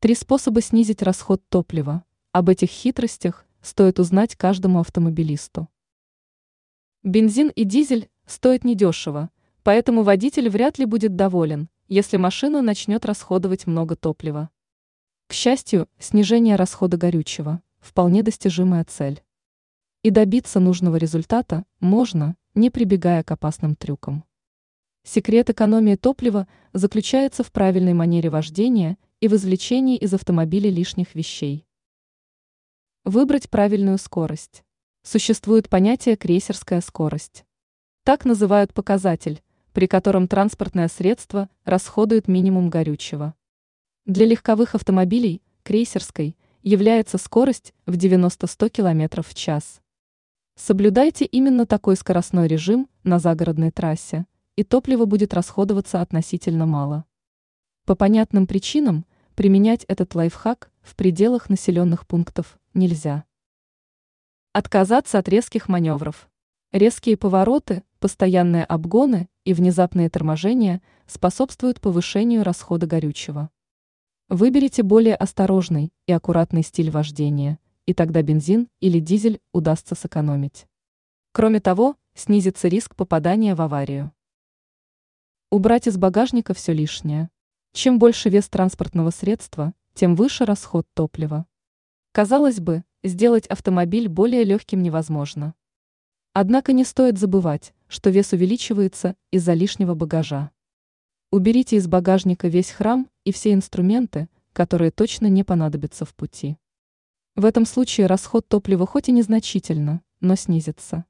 Три способа снизить расход топлива. Об этих хитростях стоит узнать каждому автомобилисту. Бензин и дизель стоят недешево, поэтому водитель вряд ли будет доволен, если машина начнет расходовать много топлива. К счастью, снижение расхода горючего – вполне достижимая цель. И добиться нужного результата можно, не прибегая к опасным трюкам. Секрет экономии топлива заключается в правильной манере вождения и в извлечении из автомобиля лишних вещей. Выбрать правильную скорость. Существует понятие крейсерская скорость. Так называют показатель, при котором транспортное средство расходует минимум горючего. Для легковых автомобилей крейсерской является скорость в 90-100 км в час. Соблюдайте именно такой скоростной режим на загородной трассе, и топливо будет расходоваться относительно мало. По понятным причинам применять этот лайфхак в пределах населенных пунктов нельзя. Отказаться от резких маневров. Резкие повороты, постоянные обгоны и внезапные торможения способствуют повышению расхода горючего. Выберите более осторожный и аккуратный стиль вождения, и тогда бензин или дизель удастся сэкономить. Кроме того, снизится риск попадания в аварию. Убрать из багажника все лишнее. Чем больше вес транспортного средства, тем выше расход топлива. Казалось бы, сделать автомобиль более легким невозможно. Однако не стоит забывать, что вес увеличивается из-за лишнего багажа. Уберите из багажника весь храм и все инструменты, которые точно не понадобятся в пути. В этом случае расход топлива хоть и незначительно, но снизится.